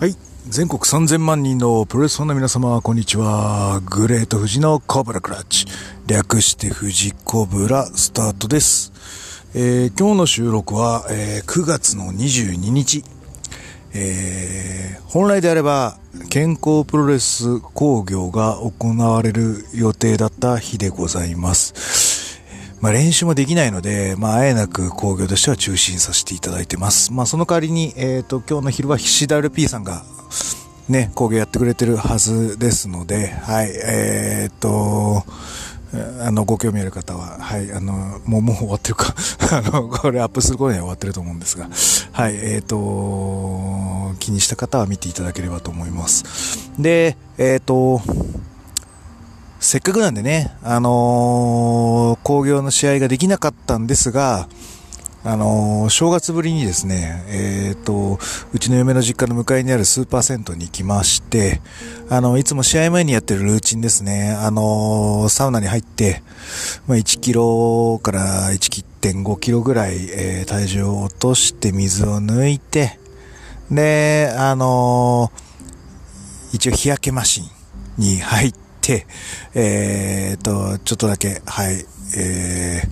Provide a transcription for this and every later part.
はい。全国3000万人のプロレスファンの皆様、こんにちは。グレート富士のコブラクラッチ。略して富士コブラスタートです。えー今日の収録は、えー9月の22日。えー本来であれば、健康プロレス工業が行われる予定だった日でございます。まあ、練習もできないので、まあ、あえなく工業としては中心させていただいてます。まあ、その代わりに、えっ、と、今日の昼は菱田 LP さんが、ね、工業やってくれてるはずですので、はい、えっ、と、あの、ご興味ある方は、はい、あの、もう、もう終わってるか。あの、これアップする頃には終わってると思うんですが、はい、えっ、と、気にした方は見ていただければと思います。で、えっ、と、せっかくなんでね、あのー工業の試合ができなかったんですが、あのー正月ぶりにですね、えっ、と、うちの嫁の実家の向かいにあるスーパー銭湯に行きまして、あの、いつも試合前にやってるルーチンですね、あのサウナに入って、まあ、1キロから1.5キロぐらい、え体重を落として水を抜いて、で、あの一応日焼けマシンに入って、えー、と、ちょっとだけ、はい、えー、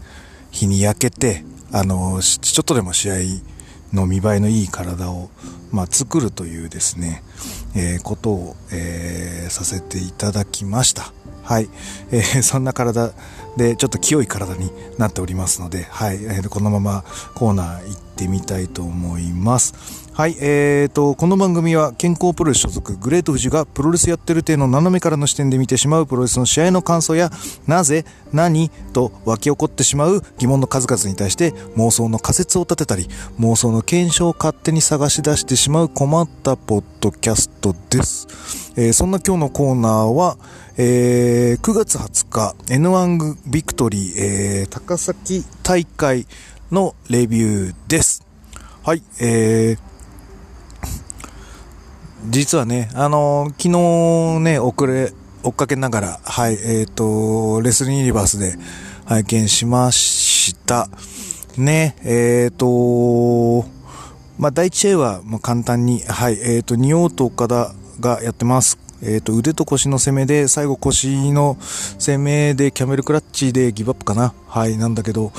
日に焼けて、あの、ちょっとでも試合の見栄えのいい体を、まあ、作るというですね、えーことを、えーさせていただきました。はい。えーそんな体で、ちょっと清い体になっておりますので、はい。えーこのままコーナー行ってみたいと思います。はい。えーと、この番組は健康プロレス所属グレート富士がプロレスやってる体の斜めからの視点で見てしまうプロレスの試合の感想や、なぜ、何と湧き起こってしまう疑問の数々に対して妄想の仮説を立てたり、妄想の検証を勝手に探し出してしまう困ったポッドキャストです。えーそんな今日のコーナーは、えー9月20日 N1 ビクトリー、えー高崎大会のレビューです。はい、えー実はね、あのー昨日ね、遅れ、追っかけながら、はい、えっ、と、レスリングユニバースで拝見しました。ね、えっ、と、まあ、第一試合は、まあ、簡単に、はい、えっ、と、仁王と岡田がやってます。えっ、と、腕と腰の攻めで、最後腰の攻めで、キャメルクラッチでギブアップかな。はい、なんだけど、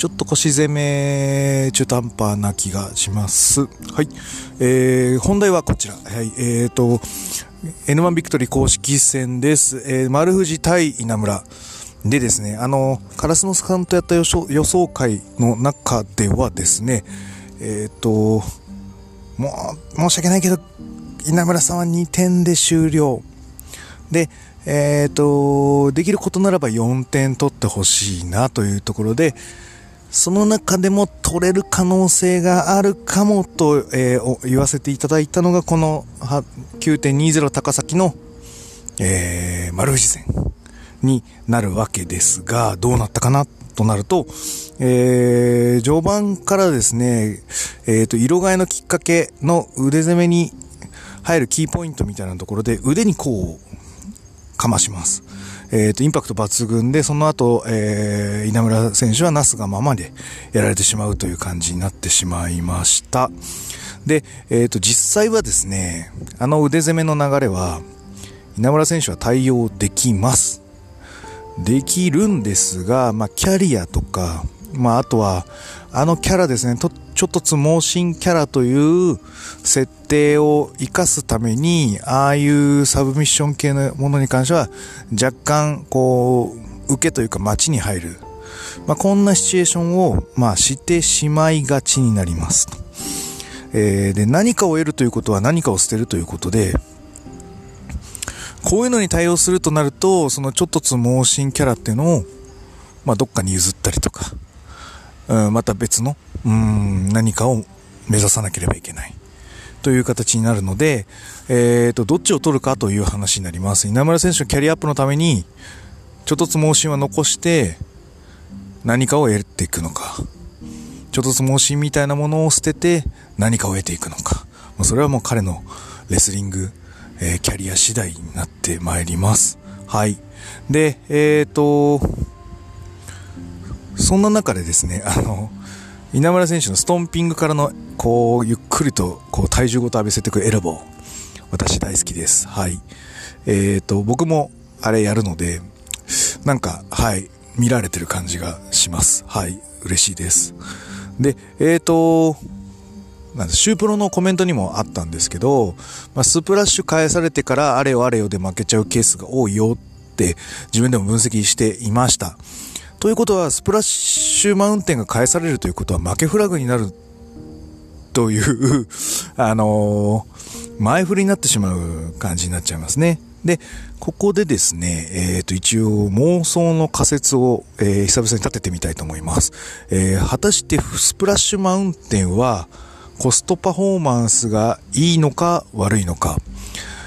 ちょっと腰攻め、中途半端な気がします。はい。えー、本題はこちら。はい、えっ、と、N1 ビクトリー公式戦です。えー、丸藤対稲村。でですね、あの、カラスノスさんとやった予想会の中ではですね、えっ、と、もう、申し訳ないけど、稲村さんは2点で終了。で、えっ、と、できることならば4点取ってほしいなというところで、その中でも取れる可能性があるかもと、えー言わせていただいたのが、この9.20高崎の、えー丸藤戦になるわけですが、どうなったかなとなると、えー序盤からですね、えっ、と、色替えのきっかけの腕攻めに入るキーポイントみたいなところで、腕にこう、かまします。えっ、と、インパクト抜群で、その後、えー稲村選手はなすがままでやられてしまうという感じになってしまいました。で、えっ、と、実際はですね、あの腕攻めの流れは、稲村選手は対応できます。できるんですが、まあ、キャリアとか、まあ、あとは、あのキャラですね、とちょっとつ盲信キャラという設定を活かすために、ああいうサブミッション系のものに関しては、若干、こう、受けというか待ちに入る。まあ、こんなシチュエーションを、まあ、してしまいがちになりますと。えーで、何かを得るということは何かを捨てるということで、こういうのに対応するとなると、そのちょっとつ盲信キャラっていうのを、まあ、どっかに譲ったりとか、うん、また別の、うん、何かを目指さなければいけない。という形になるので、えーと、どっちを取るかという話になります。稲村選手のキャリアアップのために、ちょっとつ盲信は残して、何かを得ていくのか。ちょっとつ盲信みたいなものを捨てて、何かを得ていくのか。それはもう彼のレスリング、えーキャリア次第になってまいります。はい。で、えっ、と、そんな中でですね、あの、稲村選手のストンピングからの、こう、ゆっくりと、こう、体重ごと浴びせていくエルボー。私大好きです。はい。えっ、ー、と、僕もあれやるので、なんか、はい、見られてる感じがします。はい、嬉しいです。で、えっ、ー、と、なんシュープロのコメントにもあったんですけど、まあ、スプラッシュ返されてからあれよあれよで負けちゃうケースが多いよって自分でも分析していました。ということは、スプラッシュマウンテンが返されるということは負けフラグになるというあのー、前振りになってしまう感じになっちゃいますね。で、ここでですね、えっ、ー、と、一応妄想の仮説を、えー、久々に立ててみたいと思います。えー、果たしてスプラッシュマウンテンはコストパフォーマンスがいいのか悪いのか、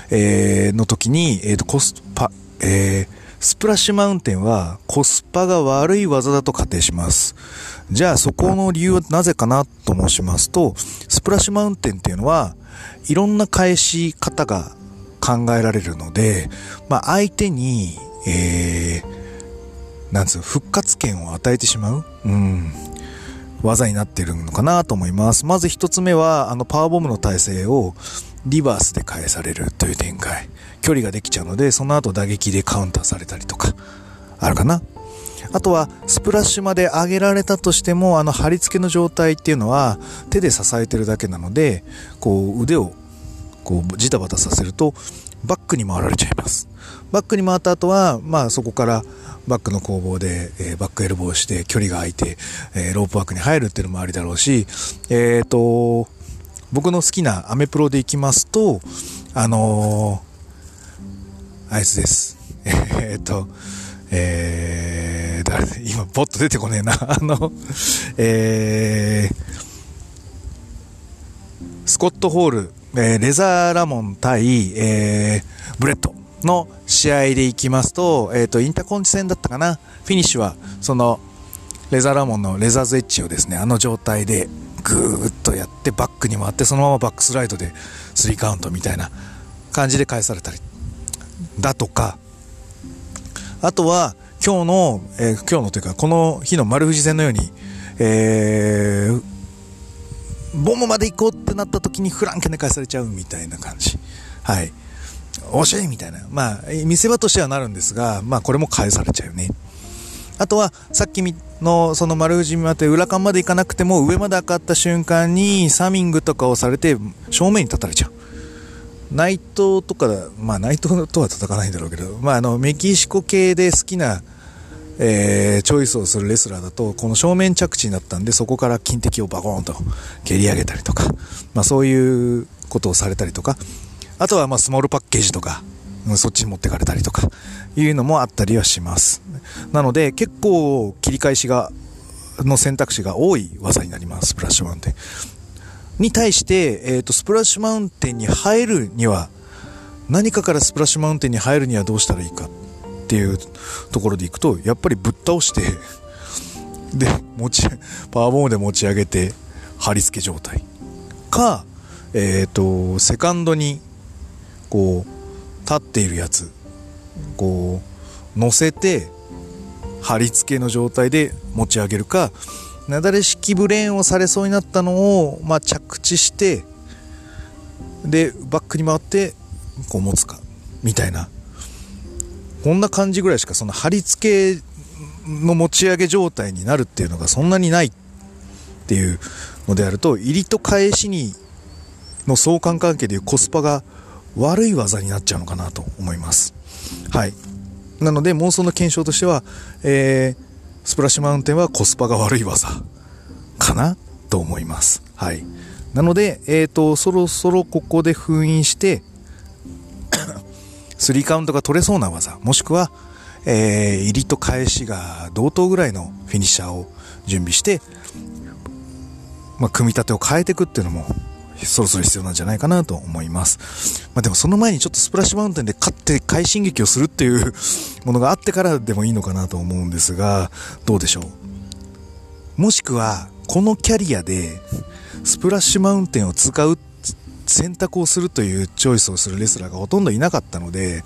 えー、の時に、えっ、と、コスパ、えスプラッシュマウンテンはコスパが悪い技だと仮定します。じゃあそこの理由はなぜかなと申しますと、スプラッシュマウンテンっていうのは、いろんな返し方が考えられるので、まあ、相手に、えー、なんつう、復活権を与えてしまう、うん、技になってるのかなと思います。まず一つ目は、あの、パワーボムの体勢をリバースで返されるという展開。距離ができちゃうので、その後打撃でカウンターされたりとか、あるかな？あとは、スプラッシュまで上げられたとしても、あの、貼り付けの状態っていうのは、手で支えてるだけなので、こう、腕をこうジタバタさせるとバックに回られちゃいますバックに回った後はまあそこからバックの攻防で、えー、バックエルボーして距離が空いて、えー、ロープワークに入るっていうのもありだろうしえっ、ー、と僕の好きなアメプロでいきますとあのあいつですえっとえー、誰今、ボッと出てこねえな。あの、えー、スコット・ホールえー、レザーラモン対、えー、ブレットの試合でいきますと、えっ、と、インターコンチ戦だったかな。フィニッシュは、その、レザーラモンのレザーズエッジをですね、あの状態でぐーっとやってバックに回ってそのままバックスライドで3カウントみたいな感じで返されたりだとかあとは今日の、えー、今日のというかこの日の丸富士戦のように、えー、ボムまで行こうってなった時にフランケンで返されちゃうみたいな感じ。はい。惜しいみたいな。まあ、見せ場としてはなるんですが、まあ、これも返されちゃうね。あとは、さっきの、その丸藤まで裏間まで行かなくても、上まで上がった瞬間に、サミングとかをされて、正面に立たれちゃう。内藤とか、まあ、内藤とは叩かないんだろうけど、まあ、あの、メキシコ系で好きな、えー、チョイスをするレスラーだと、この正面着地になったんで、そこから金敵をバコーンと蹴り上げたりとか、まあそういうことをされたりとか、あとはまあスモールパッケージとか、そっちに持ってかれたりとか、いうのもあったりはします。なので、結構切り返しが、の選択肢が多い技になります、スプラッシュマンテン。に対して、え、ー、と、スプラッシュマウンテンに入るには、何かからスプラッシュマウンテンに入るにはどうしたらいいかっていうところでいくと、やっぱりぶっ倒して で、持ち、パワーボムで持ち上げて、貼り付け状態。か、えっ、ー、と、セカンドに、こう、立っているやつ、こう、乗せて、貼り付けの状態で持ち上げるか、なだれ式ブレーンをされそうになったのを、まあ、着地して、で、バックに回って、こう持つか、みたいなこんな感じぐらいしかその貼り付けの持ち上げ状態になるっていうのがそんなにないっていうのであると入りと返しにの相関関係でいうコスパが悪い技になっちゃうのかなと思います。はい。なので妄想の検証としては、えー、スプラッシュマウンテンはコスパが悪い技かなと思います。はい。なので、えっ、ー、と、そろそろここで封印して、3カウントが取れそうな技、もしくは、えー、入りと返しが同等ぐらいのフィニッシャーを準備して、まあ、組み立てを変えていくっていうのも、そろそろ必要なんじゃないかなと思います。まあ、でもその前にちょっとスプラッシュマウンテンで勝って快進撃をするっていうものがあってからでもいいのかなと思うんですが、どうでしょう？もしくは、このキャリアで、スプラッシュマウンテンを使う選択をするというチョイスをするレスラーがほとんどいなかったので、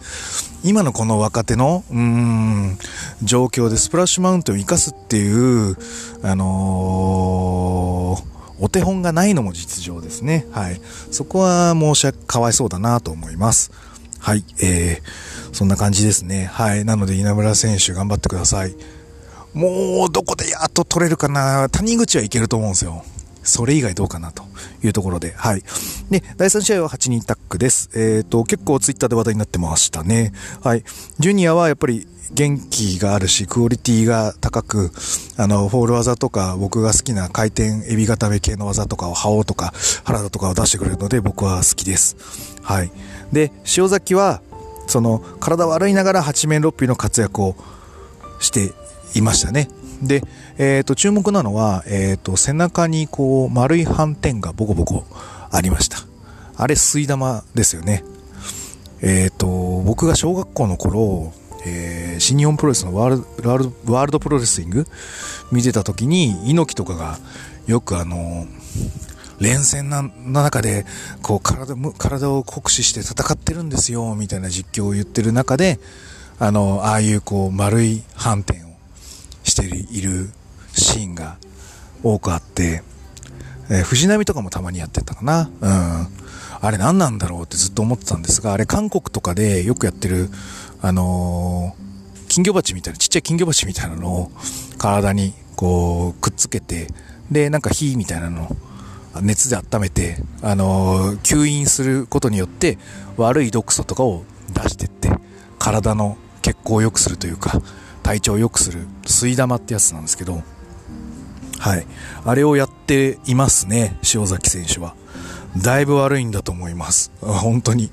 今のこの若手の、うーん、状況でスプラッシュマウンテンを生かすっていう、あのー、お手本がないのも実情ですね。はい。そこは申し訳、かわいそうだなと思います。はい。えー、そんな感じですね。はい。なので稲村選手頑張ってください。もう、どこでやっと取れるかな谷口はいけると思うんですよ。それ以外どうかなというところで、はい。で、第3試合は8人タックです。えっ、ー、と、結構ツイッターで話題になってましたね。はい。ジュニアはやっぱり元気があるし、クオリティが高く、あの、フォール技とか、僕が好きな回転エビ固め系の技とかを、覇王とか、原田とかを出してくれるので、僕は好きです。はい。で、塩崎は、その、体悪いながら八面六臂の活躍をしていましたね。で、え、ー、と、注目なのは、え、ー、と、背中にこう、丸い斑点がボコボコありました。あれ、吸い玉ですよね。えっ、ー、と、僕が小学校の頃、えー、新日本プロレスのワールワールドワールドプロレスリング見てた時に、猪木とかがよくあの、連戦の中で、こう体、体を酷使して戦ってるんですよ、みたいな実況を言ってる中で、あの、ああいうこう丸い斑点しているシーンが多くあって、えー、藤波とかもたまにやってたかな。うん。あれ何なんだろうってずっと思ってたんですが、あれ韓国とかでよくやってる、あのー、金魚鉢みたいな、ちっちゃい金魚鉢みたいなのを体にこうくっつけて、で、なんか火みたいなの熱で温めて、あのー、吸引することによって悪い毒素とかを出してって、体の血行を良くするというか、体調を良くする吸い玉ってやつなんですけど、はい。あれをやっていますね、塩崎選手は。だいぶ悪いんだと思います。本当に。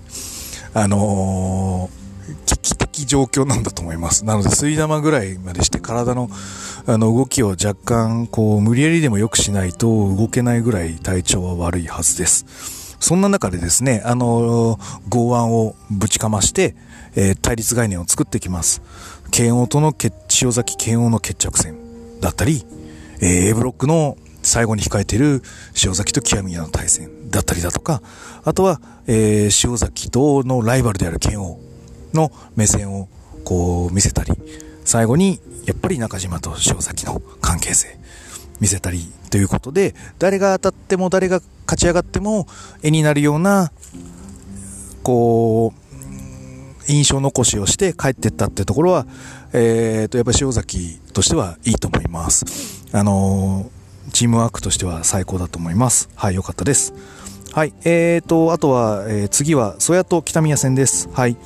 あのー、危機的状況なんだと思います。なので、吸い玉ぐらいまでして体の、あの、動きを若干、こう、無理やりでも良くしないと動けないぐらい体調は悪いはずです。そんな中でですね、あの、剛腕をぶちかまして、えー、対立概念を作ってきます。剣王との塩崎剣王の決着戦だったり、えー、A ブロックの最後に控えている塩崎と極宮の対戦だったりだとか、あとは、えー、塩崎とのライバルである剣王の目線をこう見せたり、最後にやっぱり中島と塩崎の関係性見せたりということで、誰が当たっても誰が勝ち上がっても絵になるような、こう、印象残しをして帰ってったってところは、えー、と、やっぱり塩崎としてはいいと思います。あのー、チームワークとしては最高だと思います。はい、よかったです。はい、えーと、あとは、えー、次は、曽谷と北宮戦です。はい。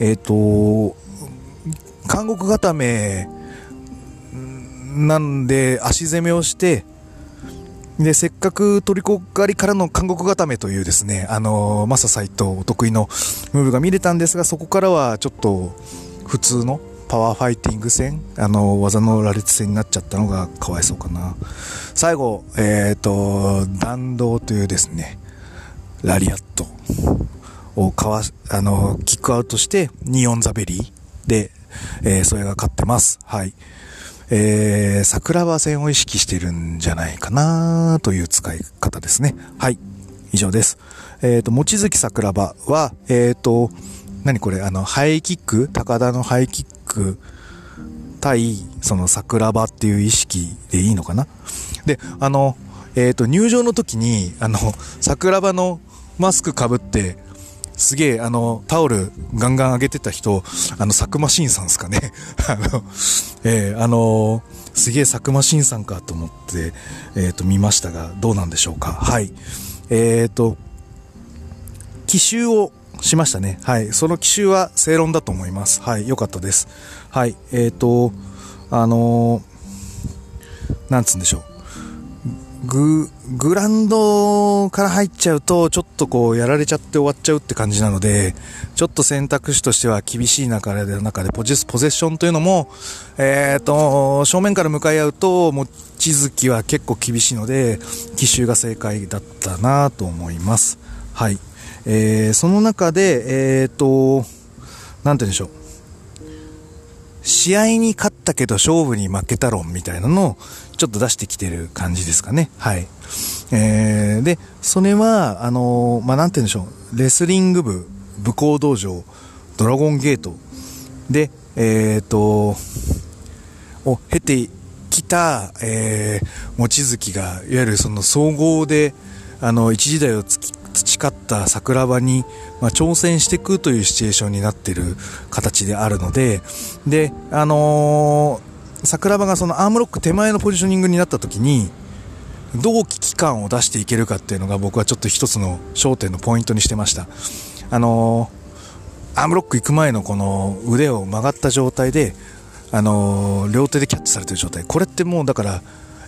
えーと、韓国固めなんで足攻めをして、で、せっかくトリコ狩りからの韓国固めというですね、あのー、マササイトお得意のムーブが見れたんですが、そこからはちょっと普通のパワーファイティング戦、あのー、技の羅列戦になっちゃったのがかわいそうかな。最後、えっ、ー、と、弾道というですね、ラリアットをかわ、あのキックアウトして、 knee on the belly で、え、それが勝ってます。はい。えー、桜庭戦を意識してるんじゃないかなという使い方ですね。はい。以上です。えっ、ー、と、望月桜庭は、えっ、ー、と、何これ、あの、ハイキック？高田のハイキック？対、その桜庭っていう意識でいいのかな？で、あの、えっ、ー、と、入場の時に、あの、桜庭のマスクかぶって、すげえ、あの、タオルガンガン上げてた人、あの、サクマシンさんですかね。あの、えー、あのー、すげえサクマシンさんかと思って、えっ、ー、と、見ましたが、どうなんでしょうか。はい。えっ、と、奇襲をしましたね。はい。その奇襲は正論だと思います。はい。よかったです。はい。えっ、と、あのなんつうんでしょう。グ、グランドから入っちゃうと、ちょっとこう、やられちゃって終わっちゃうって感じなので、ちょっと選択肢としては厳しい中で、中でポジポゼッションというのも、えっ、ー、と、正面から向かい合うと、望月は結構厳しいので、奇襲が正解だったなと思います。はい。えー、その中で、えっ、ー、と、なんて言うんでしょう。試合に勝ったけど勝負に負けた論みたいなのをちょっと出してきてる感じですかね。はい。えー、で、それは、あのー、まあ、なんて言うんでしょう。レスリング部、武功道場、ドラゴンゲートで、えっ、ー、と、を経てきた、えー、望月が、いわゆるその総合で、あの、一時代を培った桜庭に、まあ、挑戦していくというシチュエーションになっている形であるので、で、あのー、桜庭がそのアームロック手前のポジショニングになった時に、どう危機感を出していけるかっていうのが僕はちょっと一つの焦点のポイントにしてました。あのー、アームロック行く前のこの腕を曲がった状態で、あのー、両手でキャッチされてる状態。これってもうだから、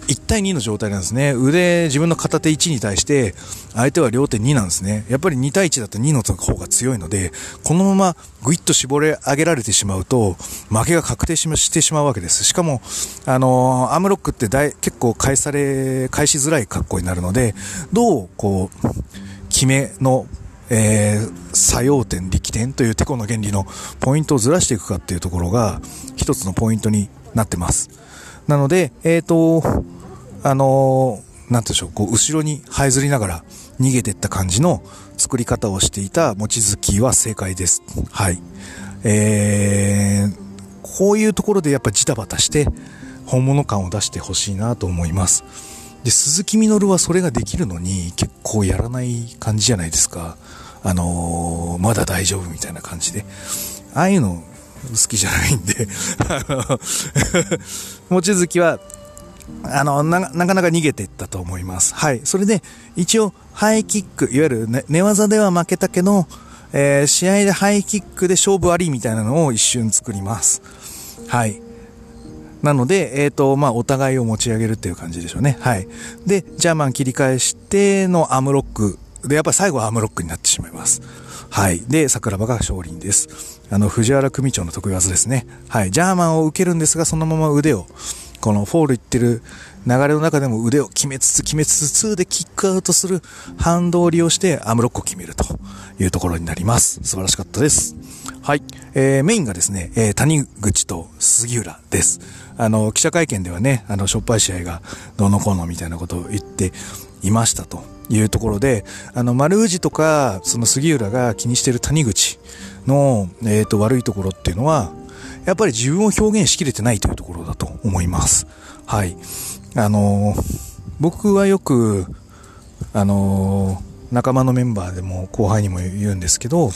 1対2の状態なんですね。腕、自分の片手1に対して、相手は両手2なんですね。やっぱり2対1だと2の方が強いので、このままぐいっと絞れ上げられてしまうと、負けが確定してしまうわけです。しかも、あのー、アームロックって結構返され、返しづらい格好になるので、どう、こう、決めのえー、作用点、力点というテコの原理のポイントをずらしていくかっていうところが一つのポイントになってます。なので、えっ、ー、と、あのー、なんてでしょう、こう、後ろに這いずりながら逃げていった感じの作り方をしていた望月は正解です。はい。えー、こういうところでやっぱジタバタして本物感を出してほしいなと思います。で、鈴木みのるはそれができるのに結構やらない感じじゃないですか。あのー、まだ大丈夫みたいな感じで。ああいうの好きじゃないんで望月は、あのな、なかなか逃げていったと思います。はい。それで、一応、ハイキック、いわゆる、ね、寝技では負けたけど、えー、試合でハイキックで勝負ありみたいなのを一瞬作ります。はい。なので、えっ、ー、と、まあ、お互いを持ち上げるっていう感じでしょうね。はい。で、ジャーマン切り返してのアームロック。で、やっぱり最後はアームロックになってしまいます。はい。で、桜庭が勝利です。あの、藤原組長の得意技ですね。はい。ジャーマンを受けるんですが、そのまま腕を、このフォールいってる流れの中でも腕を決めつつ決めつつでキックアウトする反動を利用してアームロックを決めるというところになります。素晴らしかったです。はい。えー、メインがですね、えー、谷口と杉浦です。あの、記者会見ではね、あの、しょっぱい試合がどうのこうのみたいなことを言っていましたというところで、あの、丸氏とか、その杉浦が気にしている谷口の、えっ、ー、と、悪いところっていうのは、やっぱり自分を表現しきれてないというところだと思います。はい。あの僕はよく、あの仲間のメンバーでも後輩にも言うんですけど、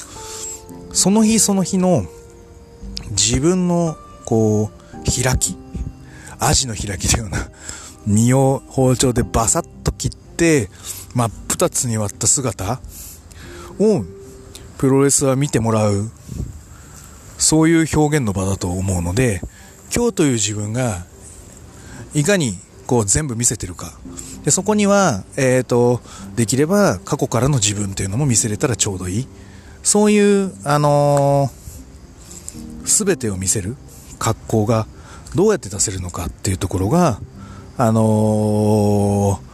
その日その日の自分の、こう、開き、アジの開きのような、身を包丁でバサッと切って、真っ二つに割った姿をプロレスは見てもらう、そういう表現の場だと思うので、今日という自分が、いかにこう全部見せてるか。で、そこには、え、ー、と、できれば過去からの自分っていうのも見せれたらちょうどいい。そういう、あのす、べてを見せる格好がどうやって出せるのかっていうところが、あのー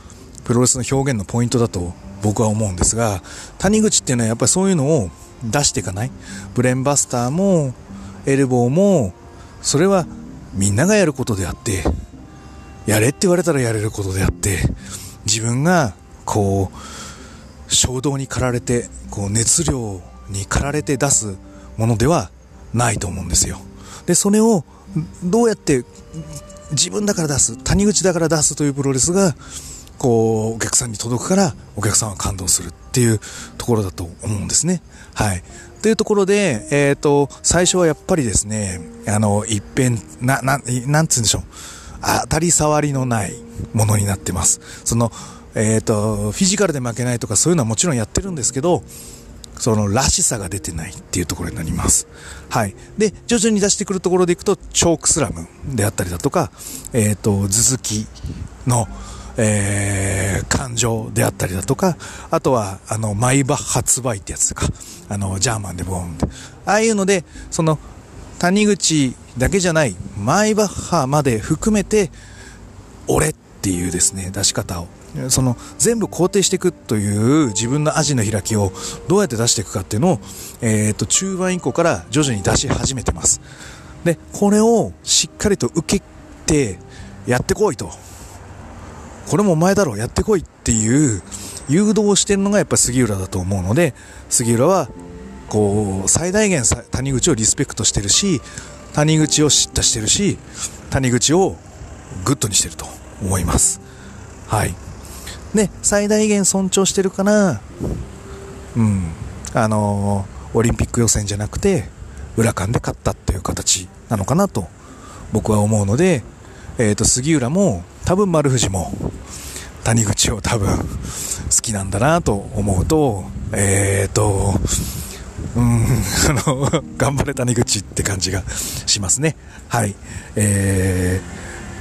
プロレスの表現のポイントだと僕は思うんですが、谷口っていうのはやっぱりそういうのを出していかない？ブレンバスターも、エルボーも、それはみんながやることであって、やれって言われたらやれることであって、自分が、こう、衝動に駆られて、こう、熱量に駆られて出すものではないと思うんですよ。で、それを、どうやって自分だから出す、谷口だから出すというプロレスが、こう、お客さんに届くから、お客さんは感動するっていうところだと思うんですね。はい。というところで、えっ、ー、と、最初はやっぱりですね、あの、一遍、な、な、なんつうんでしょう。当たり障りのないものになってます。その、えっ、ー、と、フィジカルで負けないとかそういうのはもちろんやってるんですけど、そのらしさが出てないっていうところになります。はい。で、徐々に出してくるところでいくと、チョークスラムであったりだとか、えっ、ー、と、頭突きの、えー、感情であったりだとか、あとは、あの、マイバッハ発売ってやつとか、あの、ジャーマンでボーンって。ああいうので、その、谷口だけじゃない、マイバッハまで含めて、俺っていうですね、出し方を。その、全部肯定していくという自分のアジの開きをどうやって出していくかっていうのを、えっ、ー、と、中盤以降から徐々に出し始めてます。で、これをしっかりと受けて、やってこいと。これもお前だろ、やってこいっていう誘導をしてるのがやっぱ杉浦だと思うので、杉浦は、こう、最大限谷口をリスペクトしてるし、谷口を叱咤してるし、谷口をグッドにしてると思います。はい。ね、最大限尊重してるかな。うん。あのー、オリンピック予選じゃなくて、裏間で勝ったっていう形なのかなと僕は思うので、えっ、ー、と、杉浦も多分丸藤も谷口を多分好きなんだなと思うと、えっ、ー、と、うん、あの、頑張れ谷口って感じがしますね。はい。え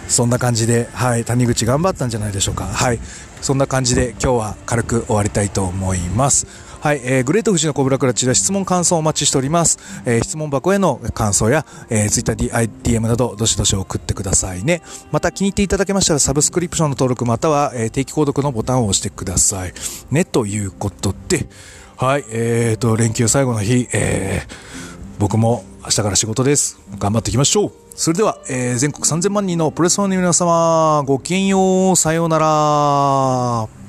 ー、そんな感じで、はい、谷口頑張ったんじゃないでしょうか。はい。そんな感じで今日は軽く終わりたいと思います。はい、えー、グレート富士のコブラクラッチでは質問感想をお待ちしております。えー、質問箱への感想や、えー、Twitter、DM など、どしどし送ってくださいね。また気に入っていただけましたら、サブスクリプションの登録または、えー、定期購読のボタンを押してください。ね、ということで、はい、えーと、連休最後の日、えー、僕も明日から仕事です。頑張っていきましょう。それでは、えー、全国3000万人のプレスファンの皆様、ごきげんよう、さようなら。